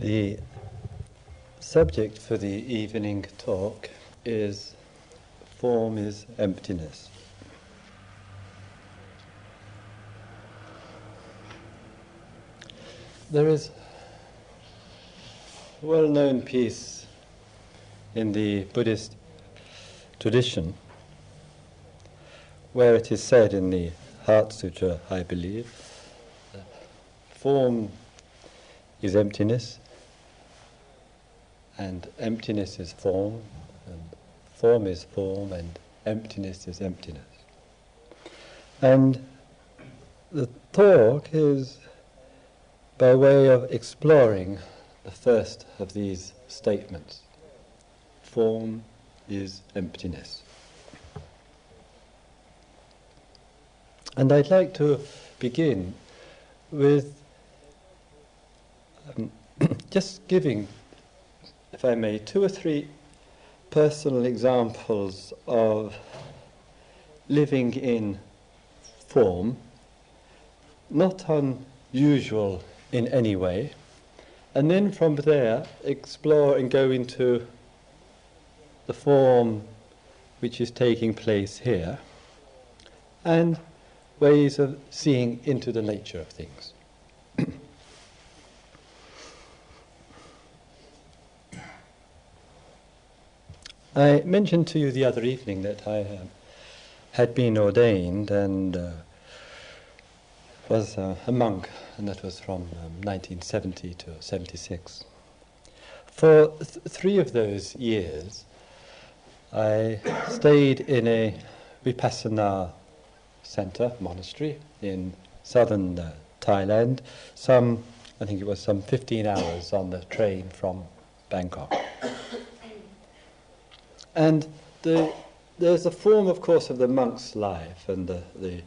The subject for the evening talk is form is emptiness. There is a well known piece in the Buddhist tradition where it is said in the Heart Sutra, I believe, form is emptiness, and emptiness is form, and form is form, and emptiness is emptiness. And the talk is by way of exploring the first of these statements. Form is emptiness. And I'd like to begin with um, just giving, if I may, two or three personal examples of living in form, not unusual in any way, and then from there explore and go into the form which is taking place here, and ways of seeing into the nature of things. I mentioned to you the other evening that I uh, had been ordained and uh, was uh, a monk, and that was from um, 1970 to 76. For th- three of those years, I stayed in a vipassana center, monastery, in southern uh, Thailand, some, I think it was some 15 hours on the train from Bangkok. And the, there's a form, of course, of the monk's life and the, the,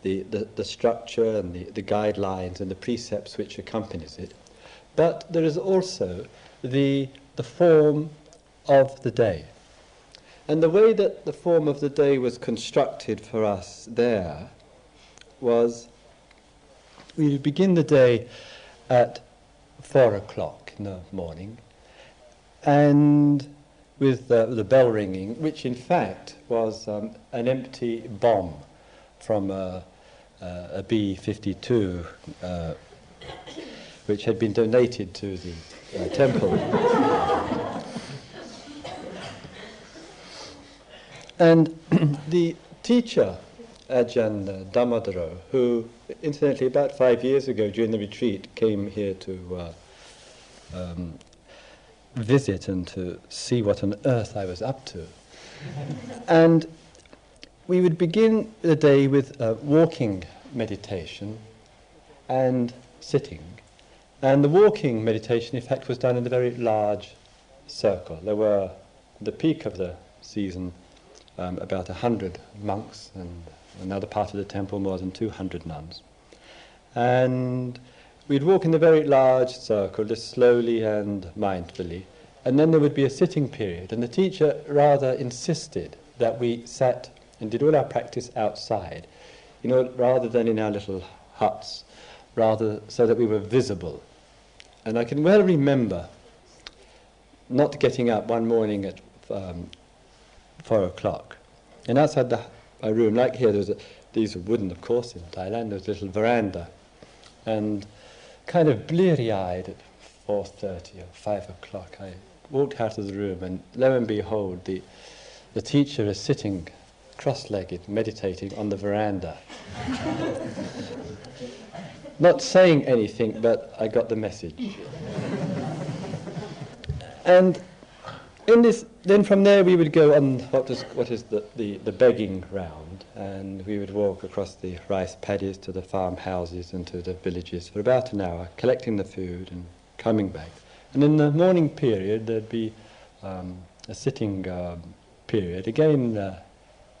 the, the, the structure and the, the guidelines and the precepts which accompanies it. But there is also the, the form of the day. And the way that the form of the day was constructed for us there was we begin the day at four o'clock in the morning and with uh, the bell ringing, which in fact was um, an empty bomb from a, uh, a B 52, uh, which had been donated to the uh, temple. and the teacher, Ajahn Dhammadharo, who incidentally about five years ago during the retreat came here to uh, um, visit and to see what on earth I was up to. and we would begin the day with walking meditation and sitting. And the walking meditation, in fact, was done in a very large circle. There were, at the peak of the season, um, about a hundred monks, and another part of the temple more than 200 nuns. And We'd walk in a very large circle, just slowly and mindfully, and then there would be a sitting period. And the teacher rather insisted that we sat and did all our practice outside, you know, rather than in our little huts, rather so that we were visible. And I can well remember not getting up one morning at um, four o'clock, and outside the, my room, like here, there was a, these were wooden, of course, in Thailand. There was a little veranda, and kind of bleary-eyed at 4.30 or 5 o'clock, I walked out of the room and lo and behold, the, the teacher is sitting cross-legged, meditating on the veranda. Not saying anything, but I got the message. and in this, then from there we would go on what is, what is the, the, the begging round, and we would walk across the rice paddies to the farmhouses and to the villages for about an hour, collecting the food and coming back. And in the morning period, there'd be um, a sitting um, period, again uh,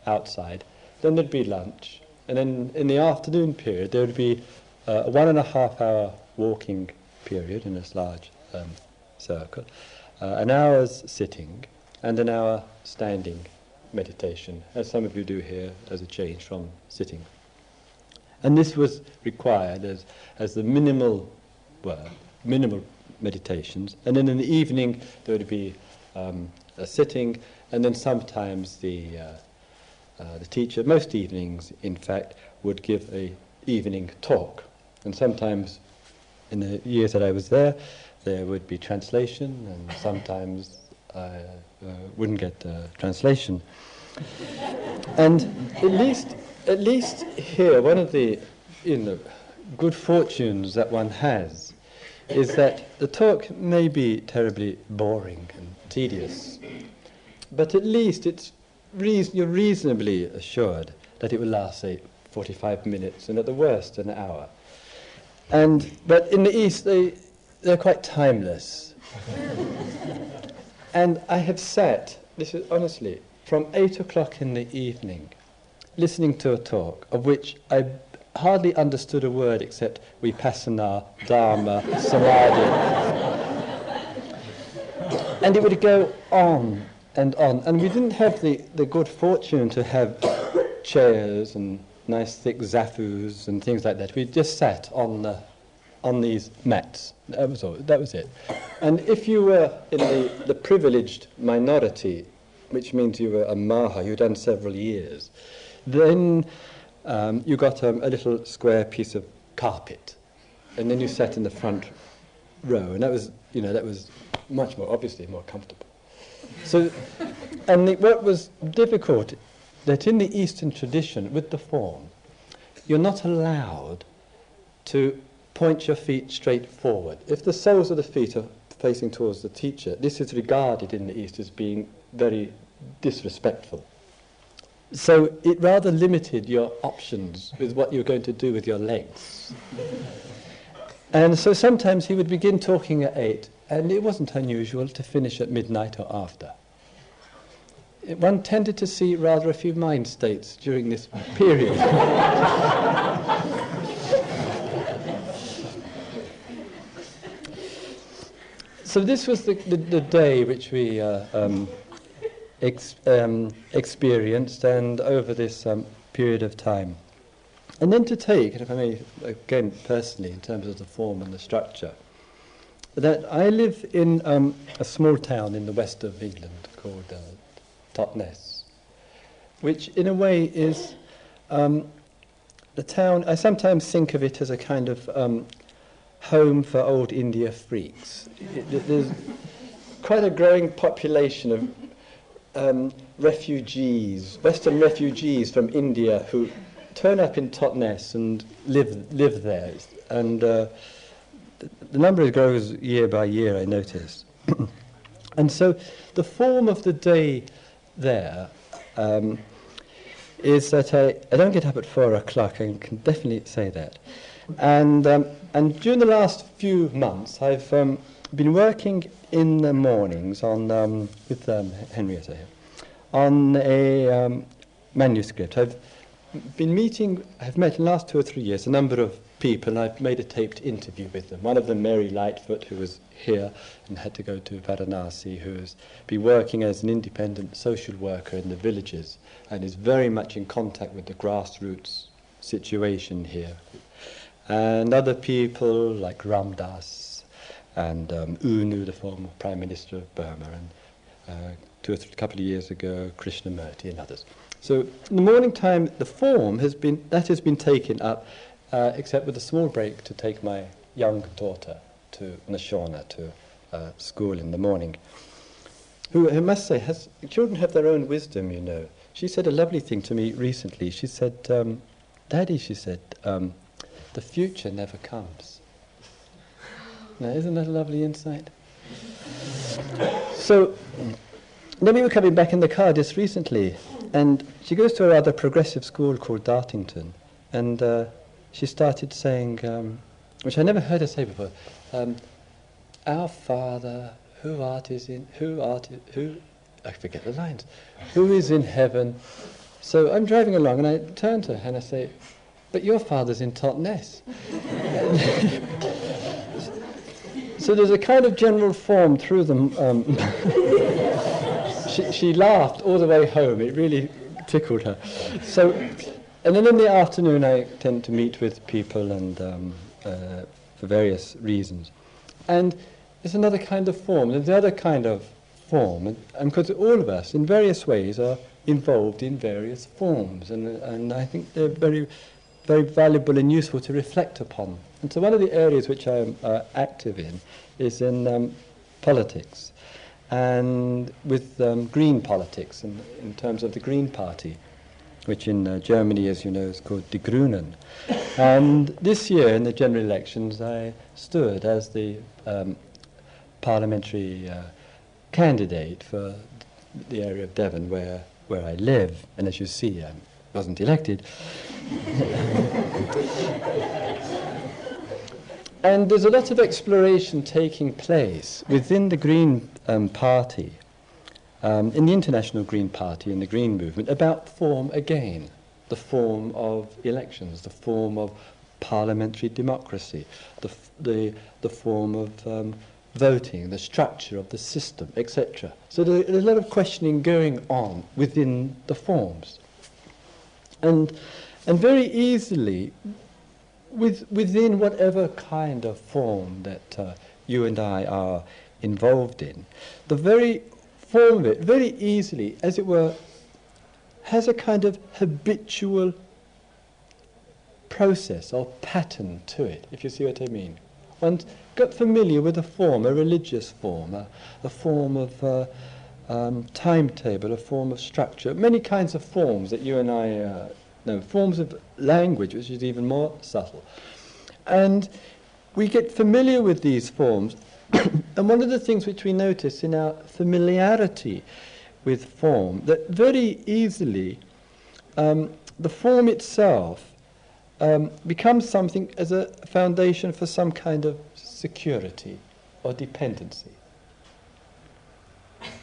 outside. Then there'd be lunch. And then in the afternoon period, there would be uh, a one and a half hour walking period in this large um, circle uh, an hour's sitting and an hour standing meditation, as some of you do here as a change from sitting. And this was required as, as the minimal work, minimal meditations. And then in the evening, there would be um, a sitting, and then sometimes the, uh, uh, the teacher, most evenings, in fact, would give a evening talk. And sometimes, in the years that I was there, there would be translation, and sometimes I uh, wouldn't get uh, translation. and at least, at least here, one of the you know, good fortunes that one has is that the talk may be terribly boring and tedious, but at least it's reason, you're reasonably assured that it will last, say, 45 minutes, and at the worst, an hour. And, but in the East, they, they're quite timeless. and I have sat, this is honestly, from 8 o'clock in the evening, listening to a talk of which I hardly understood a word except vipassana, dharma, samadhi. and it would go on and on. And we didn't have the, the good fortune to have chairs and nice thick zafus and things like that. We just sat on, the, on these mats. That was, all, that was it. And if you were in the, the privileged minority, which means you were a maha, you'd done several years, then um, you got a little square piece of carpet, and then you sat in the front row, and that was, you know, that was much more obviously more comfortable. So, and the, what was difficult that in the Eastern tradition with the form, you're not allowed to point your feet straight forward. If the soles of the feet are facing towards the teacher, this is regarded in the East as being very disrespectful. So it rather limited your options with what you were going to do with your legs. and so sometimes he would begin talking at eight, and it wasn't unusual to finish at midnight or after. One tended to see rather a few mind states during this period. so this was the, the, the day which we uh, um, ex, um, experienced and over this um, period of time. And then to take, and if I may, again personally, in terms of the form and the structure, that I live in um, a small town in the west of England called uh, Totnes, which in a way is um, the town, I sometimes think of it as a kind of um, home for old India freaks. It, there's quite a growing population of um, refugees, Western refugees from India who turn up in Totnes and live, live there. And uh, the, the number grows year by year, I notice. and so the form of the day there um, is that I, I don't get up at four o'clock, I can definitely say that. And, um, and during the last few months, I've um, been working in the mornings on um, with um, Henrietta here on a um, manuscript. I've been meeting, I've met in the last two or three years a number of people, and I've made a taped interview with them. One of them, Mary Lightfoot, who was here and had to go to Varanasi, who has been working as an independent social worker in the villages and is very much in contact with the grassroots situation here and other people like Ram Dass and um, U Nu, the former Prime Minister of Burma, and uh, two or three, couple of years ago, Krishnamurti and others. So in the morning time, the form has been, that has been taken up, uh, except with a small break to take my young daughter to Nshorna, to uh, school in the morning. Who, I must say, has, children have their own wisdom, you know. She said a lovely thing to me recently. She said, um, Daddy, she said, um, the future never comes. Now, isn't that a lovely insight? So, we were coming back in the car just recently, and she goes to a rather progressive school called Dartington, and uh, she started saying, um, which I never heard her say before, um, "Our Father, who art is in who art is, who." I forget the lines. Who is in heaven? So I'm driving along, and I turn to her and I say, but your father's in Totnes. so there's a kind of general form through them. Um, she, she laughed all the way home. It really tickled her. So, and then in the afternoon, I tend to meet with people and um, uh, for various reasons. And is another kind of form. There's another kind of form, and because all of us, in various ways, are involved in various forms, and and I think they're very, very valuable and useful to reflect upon. And so, one of the areas which I'm uh, active in is in um, politics, and with um, green politics, and in terms of the Green Party which in uh, Germany, as you know, is called Die Grünen. and this year, in the general elections, I stood as the um, parliamentary uh, candidate for the area of Devon where, where I live. And as you see, I wasn't elected. and there's a lot of exploration taking place within the Green um, Party um, in the International Green Party and the Green Movement about form again, the form of elections, the form of parliamentary democracy, the, the, the form of um, voting, the structure of the system, etc. So there's a lot of questioning going on within the forms. And, and very easily, with, within whatever kind of form that uh, you and I are involved in, the very form of it very easily, as it were, has a kind of habitual process or pattern to it, if you see what I mean. One's got familiar with a form, a religious form, a, a form of uh, um, timetable, a form of structure, many kinds of forms that you and I uh, know, forms of language, which is even more subtle. And we get familiar with these forms and one of the things which we notice in our familiarity with form, that very easily um, the form itself um, becomes something as a foundation for some kind of security or dependency.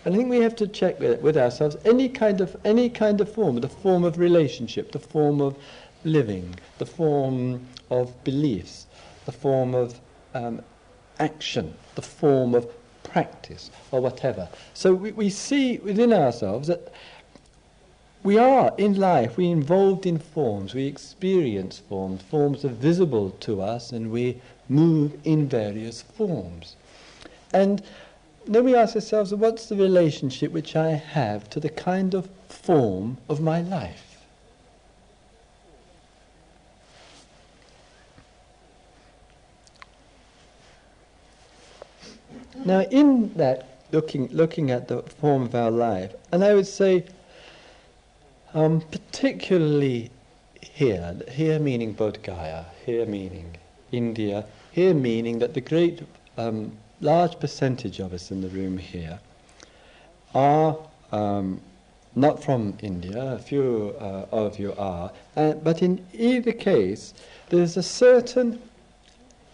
And I think we have to check with, with ourselves any kind of any kind of form, the form of relationship, the form of living, the form of beliefs, the form of um, action, the form of practice, or whatever. So we, we see within ourselves that we are in life, we're involved in forms, we experience forms, forms are visible to us, and we move in various forms. And then we ask ourselves, what's the relationship which I have to the kind of form of my life? Now, in that, looking, looking at the form of our life, and I would say, um, particularly here, here meaning Bodh Gaya, here meaning India, here meaning that the great, um, large percentage of us in the room here are um, not from India, a few uh, of you are, uh, but in either case, there's a certain,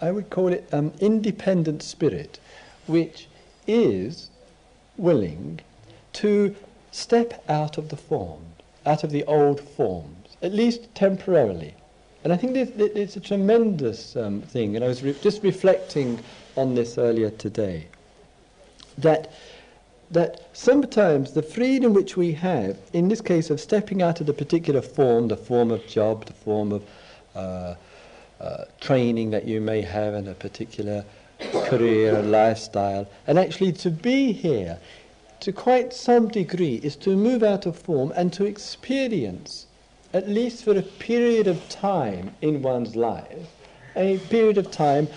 I would call it um, independent spirit which is willing to step out of the form, out of the old forms, at least temporarily. And I think it's a tremendous um, thing, and I was re- just reflecting on this earlier today, that, that sometimes the freedom which we have, in this case of stepping out of the particular form, the form of job, the form of uh, uh, training that you may have in a particular career and lifestyle. And actually, to be here, to quite some degree, is to move out of form and to experience, at least for a period of time in one's life, a period of time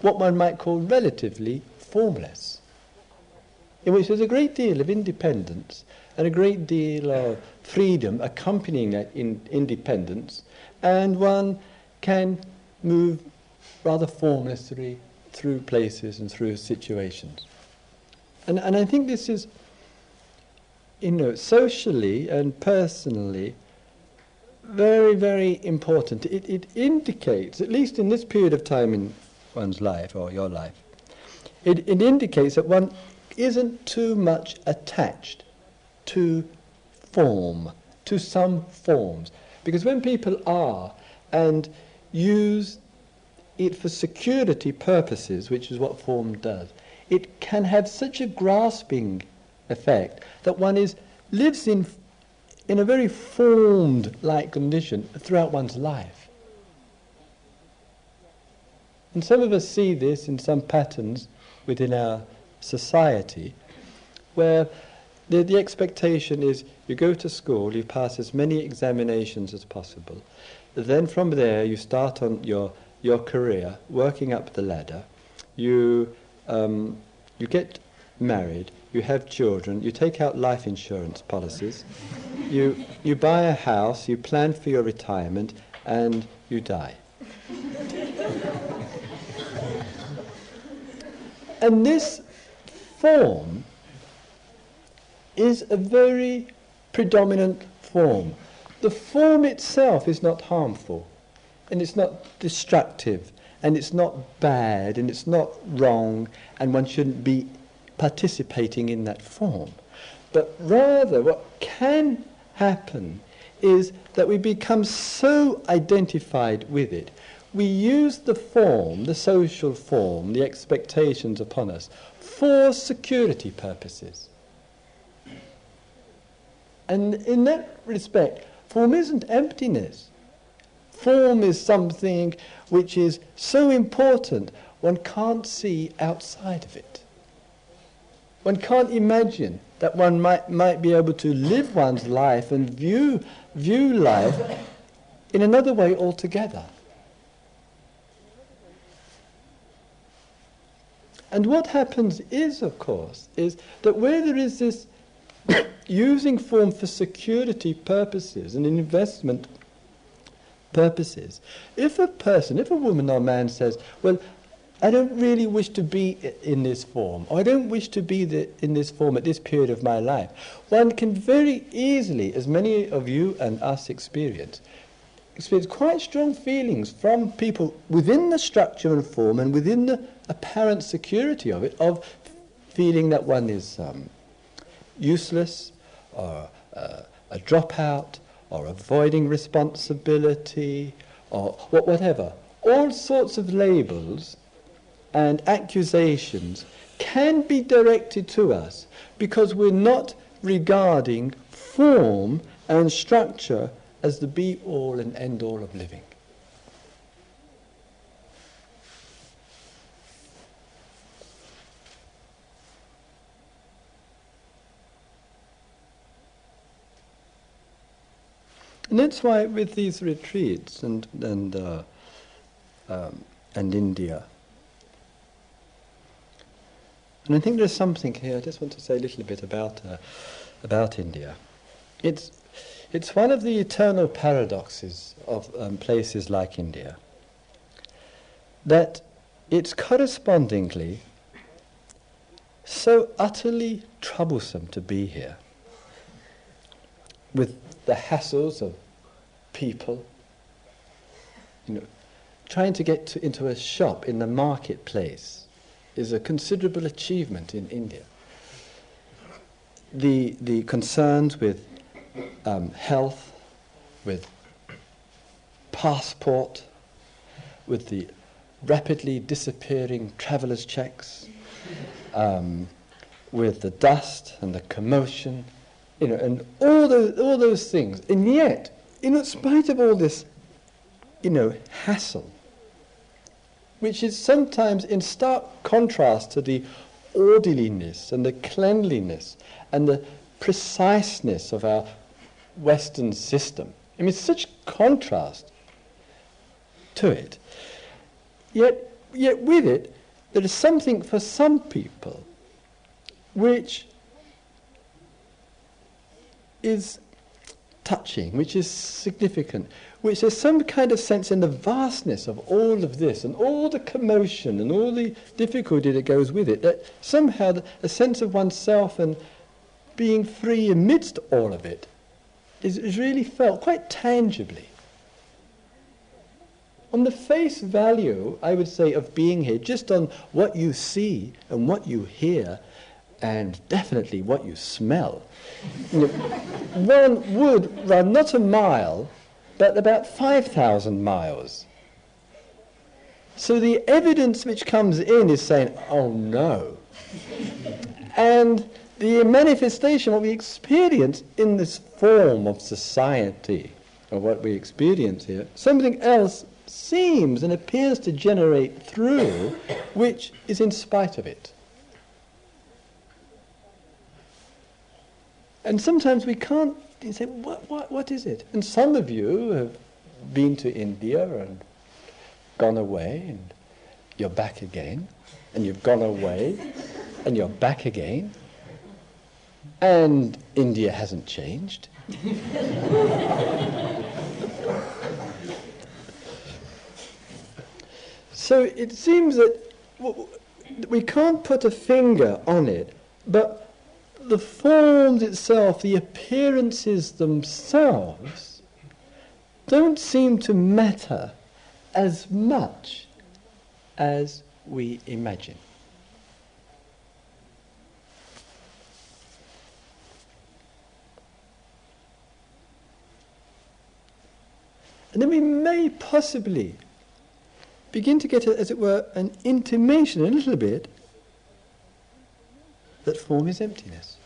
what one might call relatively formless, in which there's a great deal of independence and a great deal of freedom accompanying that in independence, and one can move rather formlessly through places and through situations. And, and I think this is, you know, socially and personally, very, very important. It, it indicates, at least in this period of time in one's life or your life, it, it indicates that one isn't too much attached to form, to some forms. Because when people are and use it for security purposes, which is what form does, it can have such a grasping effect that one is lives in in a very formed like condition throughout one's life. And some of us see this in some patterns within our society where the, the expectation is you go to school, you pass as many examinations as possible. Then from there, you start on your, your career, working up the ladder. You, um, you get married, you have children, you take out life insurance policies, you, you buy a house, you plan for your retirement, and you die. And this form is a very predominant form. The form itself is not harmful, and it's not destructive, and it's not bad, and it's not wrong, and one shouldn't be participating in that form. But rather, what can happen is that we become so identified with it. We use the form, the social form, the expectations upon us, for security purposes. And in that respect, form isn't emptiness. Form is something which is so important one can't see outside of it. One can't imagine that one might, might be able to live one's life and view, view life in another way altogether. And what happens is, of course, is that where there is this using form for security purposes and investment purposes, if a person, if a woman or man says, well, I don't really wish to be in this form, or I don't wish to be the, in this form at this period of my life. One can very easily, as many of you and us experience, experience quite strong feelings from people within the structure and form and within the apparent security of it, of feeling that one is um, useless, or uh, a dropout, or avoiding responsibility, or whatever. All sorts of labels and accusations can be directed to us because we're not regarding form and structure as the be all and end all of living. And that's why with these retreats and, and, uh, um, and India, and I think there's something here, I just want to say a little bit about, uh, about India. It's, it's one of the eternal paradoxes of um, places like India that it's correspondingly so utterly troublesome to be here with the hassles of people, you know, trying to get to, into a shop in the marketplace is a considerable achievement in India. The, the concerns with um, health, with passport, with the rapidly disappearing traveller's checks, um, with the dust and the commotion, you know, and all those, all those things. And yet, in spite of all this, you know, hassle, which is sometimes in stark contrast to the orderliness and the cleanliness and the preciseness of our Western system. I mean, such contrast to it. Yet, yet with it, there is something for some people which is touching, which is significant, which there's some kind of sense in the vastness of all of this and all the commotion and all the difficulty that goes with it, that somehow a sense of oneself and being free amidst all of it is, is really felt quite tangibly. On the face value, I would say, of being here, just on what you see and what you hear, and definitely what you smell, one would run not a mile but about 5,000 miles. So the evidence which comes in is saying, oh no. and the manifestation, what we experience in this form of society, or what we experience here, something else seems and appears to generate through which is in spite of it. And sometimes we can't say, what, what, what is it? And some of you have been to India and gone away and you're back again, and you've gone away and you're back again, and India hasn't changed. so it seems that we can't put a finger on it, but the forms itself, the appearances themselves, don't seem to matter as much as we imagine. And then we may possibly begin to get, as it were, an intimation a little bit that form is emptiness.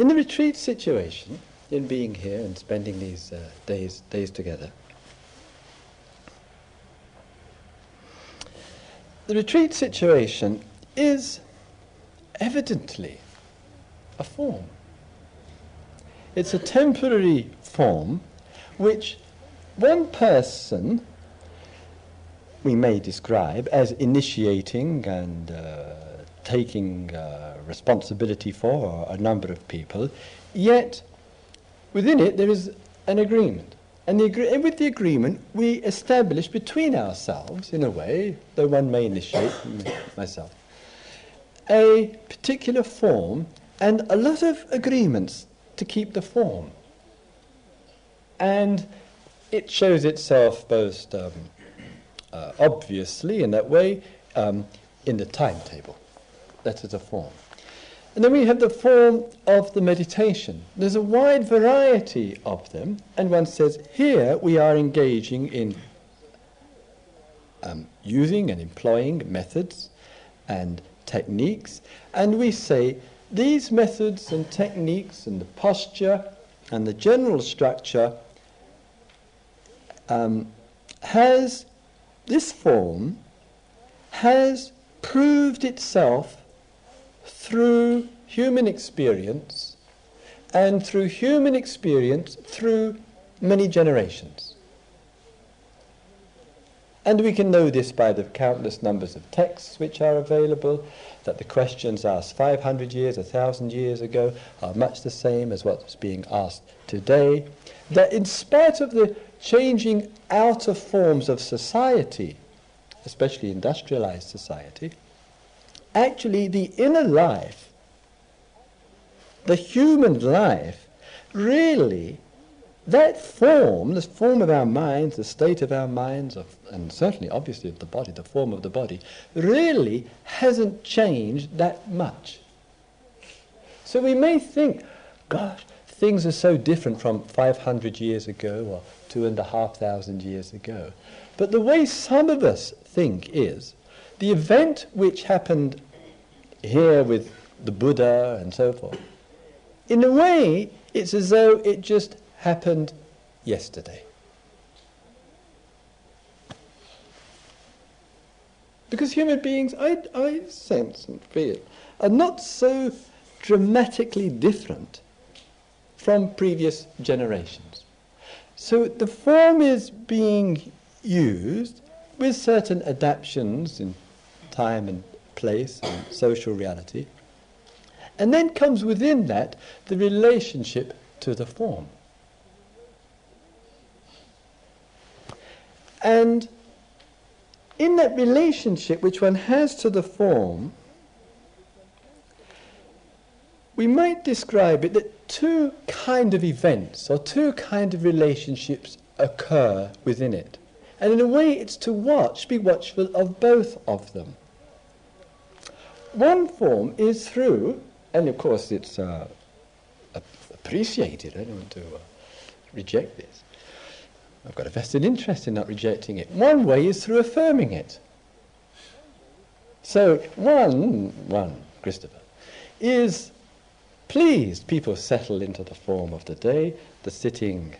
In the retreat situation, in being here and spending these uh, days, days together, the retreat situation is evidently a form. It's a temporary form which one person we may describe as initiating and uh, taking uh, responsibility for a number of people, yet within it there is an agreement. And, the agree- with the agreement, we establish between ourselves, in a way, though one may initiate, myself, a particular form and a lot of agreements to keep the form. And it shows itself both um, uh, obviously in that way um, in the timetable. That is a form. And then we have the form of the meditation. There's a wide variety of them, and one says here we are engaging in um, using and employing methods and techniques, and we say these methods and techniques and the posture and the general structure um, has, this form has proved itself through human experience and through human experience through many generations. And we can know this by the countless numbers of texts which are available, that the questions asked 500 years, 1,000 years ago are much the same as what's being asked today. That in spite of the changing outer forms of society, especially industrialized society, actually the inner life, the human life, really that form, the form of our minds, the state of our minds, of, and certainly obviously of the body, the form of the body, really hasn't changed that much. So we may think, gosh, things are so different from 500 years ago or two and a half thousand years ago. But the way some of us think is the event which happened here with the Buddha and so forth, in a way, it's as though it just happened yesterday. Because human beings, I, I sense and feel, are not so dramatically different from previous generations. So the form is being used with certain adaptations in time and place and social reality. And then comes within that the relationship to the form. And in that relationship which one has to the form, we might describe it that two kind of events or two kind of relationships occur within it. And in a way, it's to watch, be watchful of both of them. One form is through, and of course it's uh, appreciated, I don't want to uh, reject this, I've got a vested interest in not rejecting it. One way is through affirming it. So, one, one, Christopher, is pleased people settle into the form of the day, the sitting,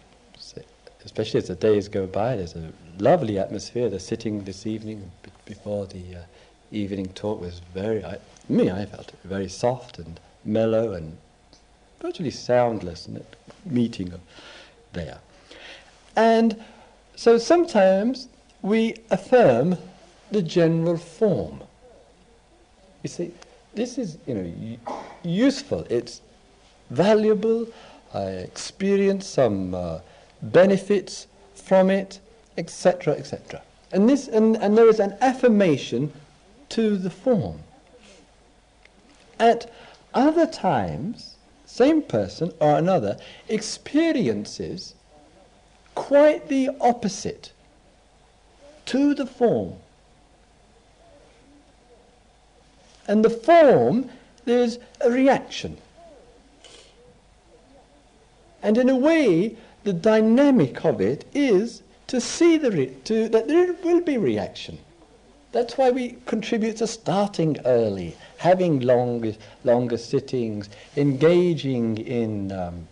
especially as the days go by, there's a lovely atmosphere. The sitting this evening before the uh, evening talk was very, I, me, I felt it very soft and mellow and virtually soundless in that meeting there. And so sometimes we affirm the general form. You see, this is you know useful. It's valuable. I experience some uh, benefits from it, etc., etc. And this and, and there is an affirmation to the form. At other times, same person or another experiences quite the opposite to the form. And the form, there's a reaction. And in a way, the dynamic of it is to see the re- to, that there will be reaction. That's why we contribute to starting early, having longer, longer sittings, engaging in um,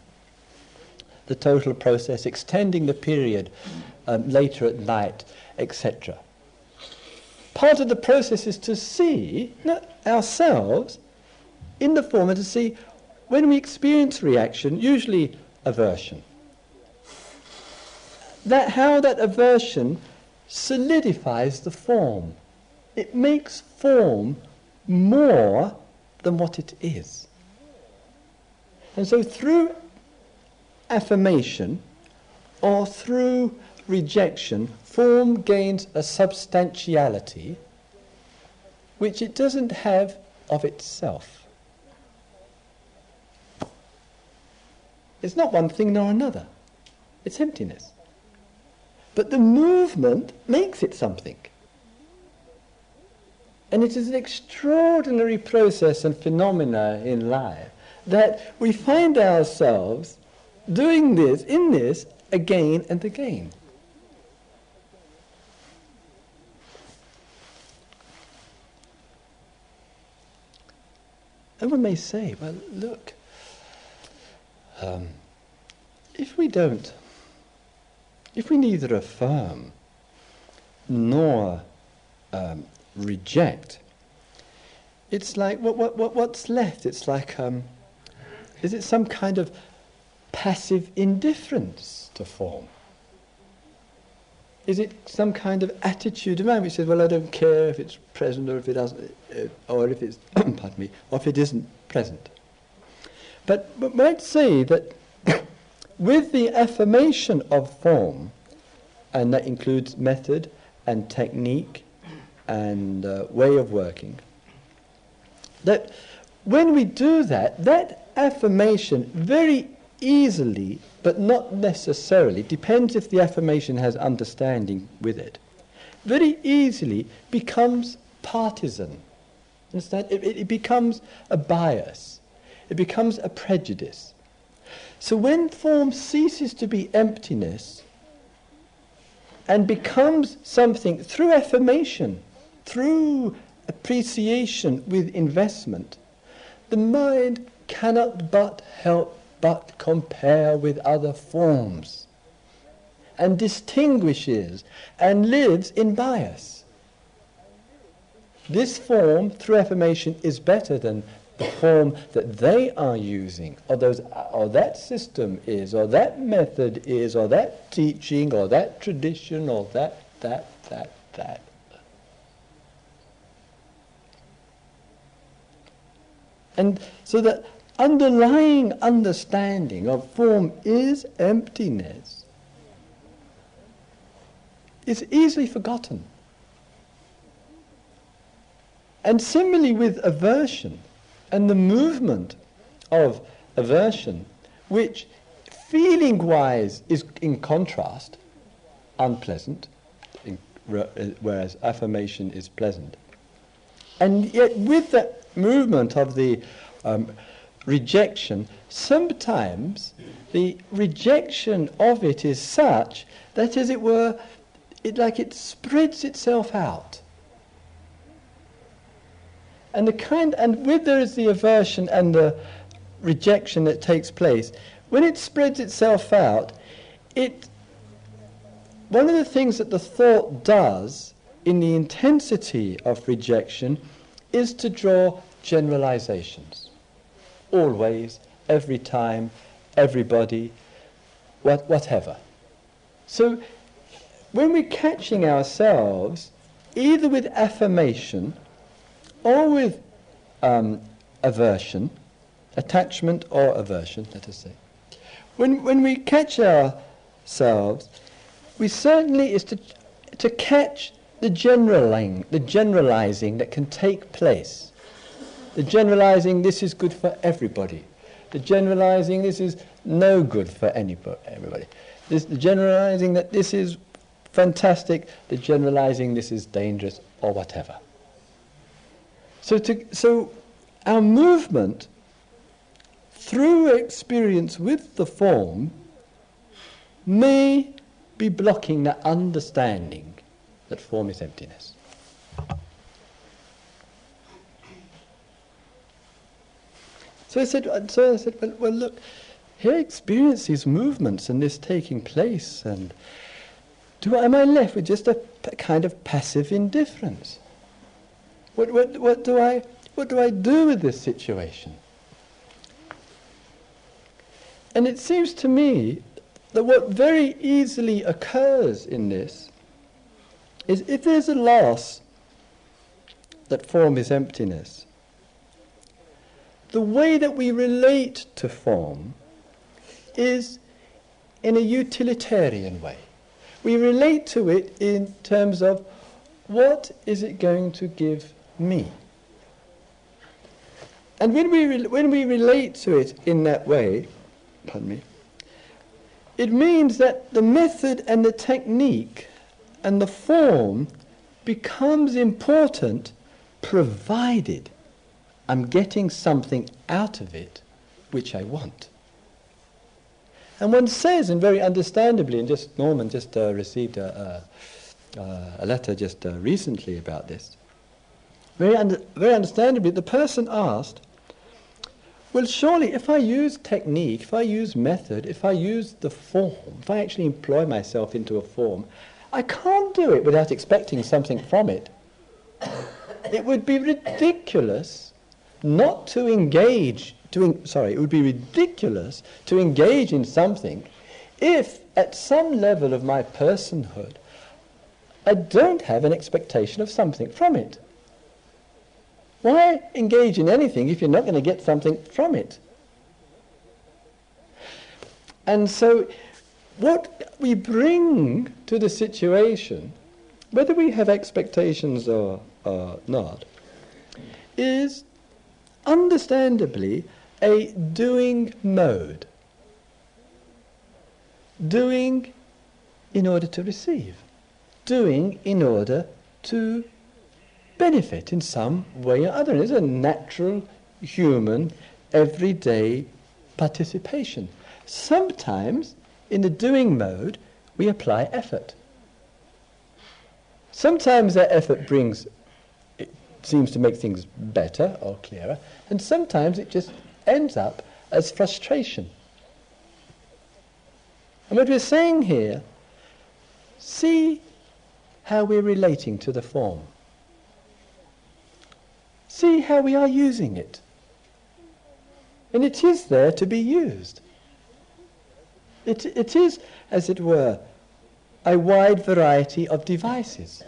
the total process, extending the period um, later at night, etc. Part of the process is to see ourselves in the form and to see when we experience reaction, usually aversion, that how that aversion solidifies the form. It makes form more than what it is. And so through affirmation or through rejection, form gains a substantiality which it doesn't have of itself. It's not one thing nor another. It's emptiness. But the movement makes it something. And it is an extraordinary process and phenomena in life that we find ourselves doing this, in this, again and again. And one may say, well, look, um, if we don't, if we neither affirm nor um, reject, it's like what, what, what, what's left? It's like, um, is it some kind of passive indifference to form? Is it some kind of attitude of mind which says, well, I don't care if it's present or if it doesn't, uh, or if it's, pardon me, or if it isn't present? But, but might say that with the affirmation of form, and that includes method and technique and uh, way of working, that when we do that, that affirmation very easily, but not necessarily, depends if the affirmation has understanding with it, very easily becomes partisan. Understand? It, it, becomes a bias. It becomes a prejudice. So when form ceases to be emptiness and becomes something through affirmation, through appreciation with investment, the mind cannot but help but compare with other forms and distinguishes and lives in bias. This form, through affirmation, is better than the form that they are using, or, those, or that system is, or that method is, or that teaching, or that tradition, or that, that, that, that. And so the underlying understanding of form is emptiness is easily forgotten. And similarly with aversion and the movement of aversion, which feeling wise is in contrast unpleasant, in, whereas affirmation is pleasant. And yet, with that movement of the um, rejection, sometimes the rejection of it is such that, as it were, it like it spreads itself out. And the kind and with there is the aversion and the rejection that takes place, when it spreads itself out, it one of the things that the thought does in the intensity of rejection is to draw generalizations. Always, every time, everybody, what, whatever. So when we're catching ourselves, either with affirmation or with um, aversion, attachment or aversion, let us say, when, when we catch ourselves, we certainly is to, to catch the generaling, the generalizing that can take place. The generalizing, this is good for everybody. The generalizing, this is no good for anybody. This, the generalizing that this is fantastic, the generalizing this is dangerous or whatever. So, to, so our movement through experience with the form may be blocking that understanding that form is emptiness. So I said, uh, so I said, well, well look, here I experience these movements and this taking place, and do am I left with just a, a kind of passive indifference? What, what, what, do I, what do I do with this situation? And it seems to me that what very easily occurs in this is if there's a loss that form is emptiness, the way that we relate to form is in a utilitarian way. We relate to it in terms of what is it going to give me? And when we, re- when we relate to it in that way, pardon me, it means that the method and the technique and the form becomes important provided I'm getting something out of it which I want. And one says, and very understandably, and just Norman just uh, received a, a, a, letter just uh, recently about this. Very, under, very understandably, the person asked, well, surely if I use technique, if I use method, if I use the form, if I actually employ myself into a form, I can't do it without expecting something from it. It would be ridiculous not to engage, to en- sorry, it would be ridiculous to engage in something if at some level of my personhood I don't have an expectation of something from it. Why engage in anything if you're not going to get something from it? And so, what we bring to the situation, whether we have expectations or, or not, is understandably a doing mode. Doing in order to receive. Doing in order to benefit in some way or other. It's a natural, human, everyday participation. Sometimes, in the doing mode, we apply effort. Sometimes that effort brings, seems to make things better or clearer, and sometimes it just ends up as frustration. And what we're saying here, see how we're relating to the form. See how we are using it. And it is there to be used. It, it is, as it were, a wide variety of devices.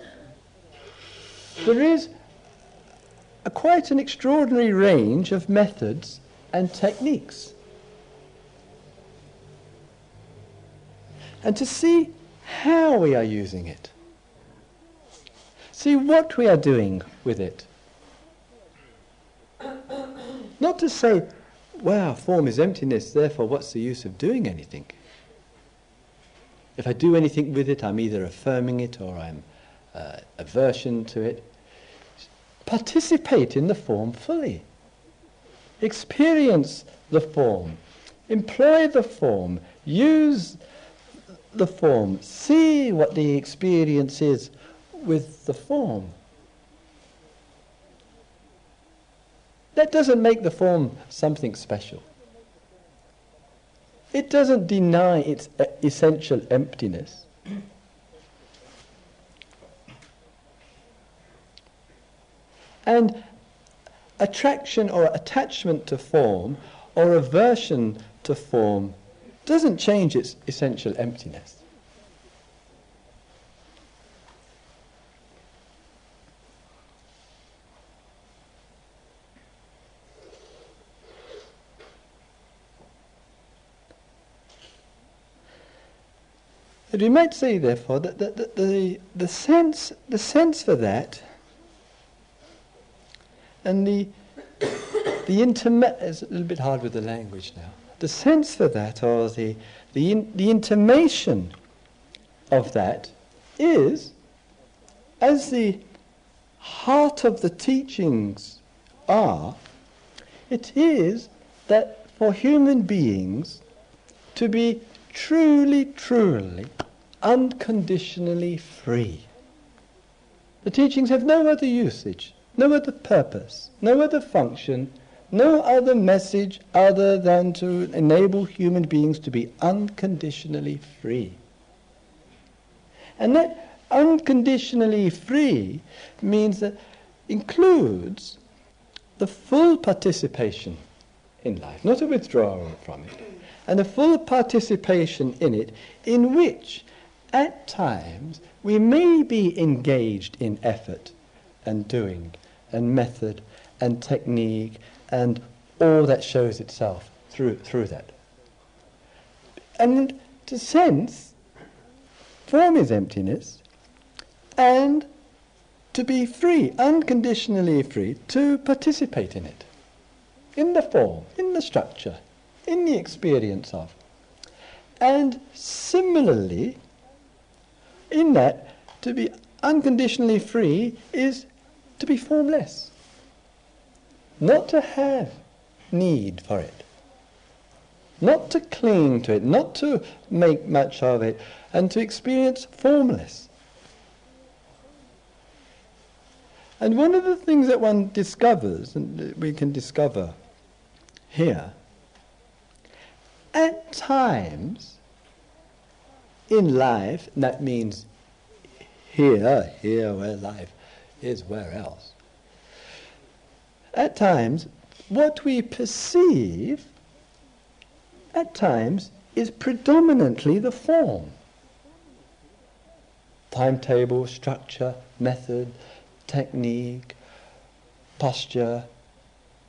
There is a quite an extraordinary range of methods and techniques. And to see how we are using it, see what we are doing with it. Not to say, wow, form is emptiness, therefore what's the use of doing anything? If I do anything with it, I'm either affirming it or I'm uh, aversion to it. Participate in the form fully. experience the form, employ the form, use the form, see what the experience is with the form. That doesn't make the form something special. It doesn't deny its uh, essential emptiness. And attraction or attachment to form or aversion to form doesn't change its essential emptiness. we might say, therefore, that the, the, the, the, sense, the sense for that and the, the intimate, it's a little bit hard with the language now, the sense for that or the, the, in, the intimation of that is, as the heart of the teachings are, it is that for human beings to be truly, truly, unconditionally free. The teachings have no other usage, no other purpose, no other function, no other message other than to enable human beings to be unconditionally free. And that unconditionally free means that includes the full participation in life, not a withdrawal from it and a full participation in it, in which at times we may be engaged in effort and doing and method and technique and all that shows itself through, through that. And to sense form is emptiness and to be free, unconditionally free, to participate in it, in the form, in the structure, in the experience of. And similarly, in that, to be unconditionally free is to be formless. Not to have need for it. Not to cling to it, not to make much of it, and to experience formless. And one of the things that one discovers, and we can discover here, at times in life, that means here, here where life is, where else? At times, what we perceive at times is predominantly the form. Timetable, structure, method, technique, posture,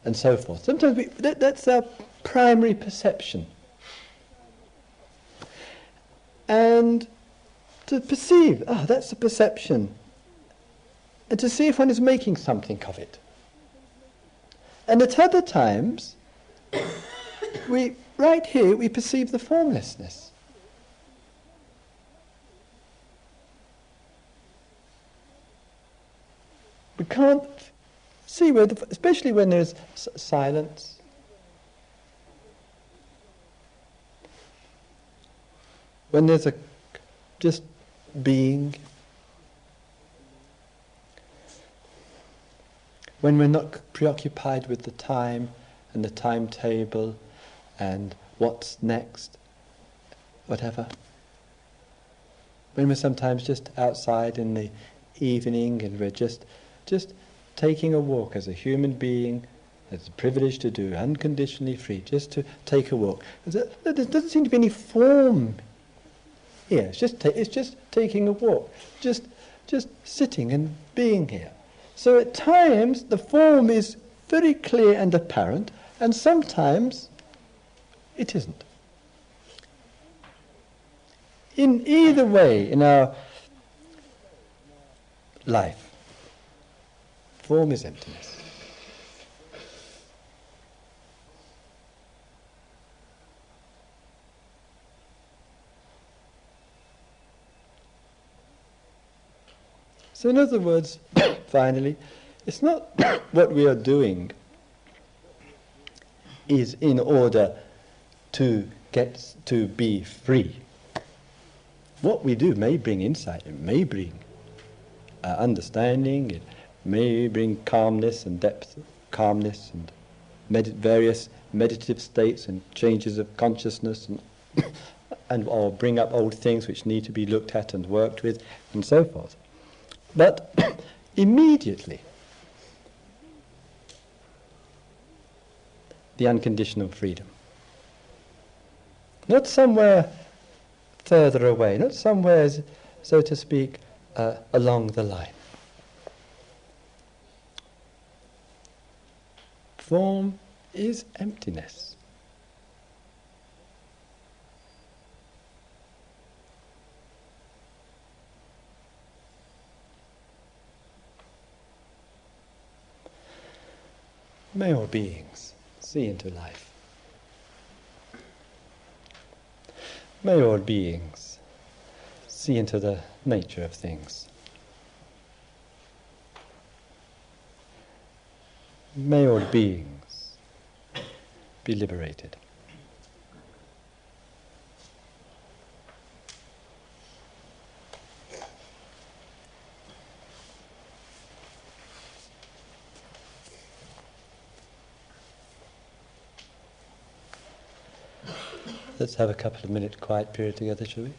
and so forth. Sometimes we, that, that's our primary perception and to perceive, ah, that's the perception, and to see if one is making something of it. And at other times, we, right here, we perceive the formlessness. We can't see where, the, especially when there's silence, when there's a just being, when we're not preoccupied with the time and the timetable and what's next, whatever. When we're sometimes just outside in the evening and we're just just taking a walk as a human being, it's a privilege to do, unconditionally free, just to take a walk. There doesn't seem to be any form here. It's just, it's just taking a walk, just, just sitting and being here. So at times the form is very clear and apparent, and sometimes it isn't. In either way, in our life, form is emptiness. So, in other words, finally, it's not what we are doing is in order to get to be free. What we do may bring insight, it may bring uh, understanding, it may bring calmness and depth, calmness and various meditative states and changes of consciousness and, and or bring up old things which need to be looked at and worked with and so forth. But immediately the unconditional freedom. Not somewhere further away, not somewhere, so to speak, uh, along the line. Form is emptiness. May all beings see into life. May all beings see into the nature of things. May all beings be liberated. Let's have a couple of minute quiet period together, shall we?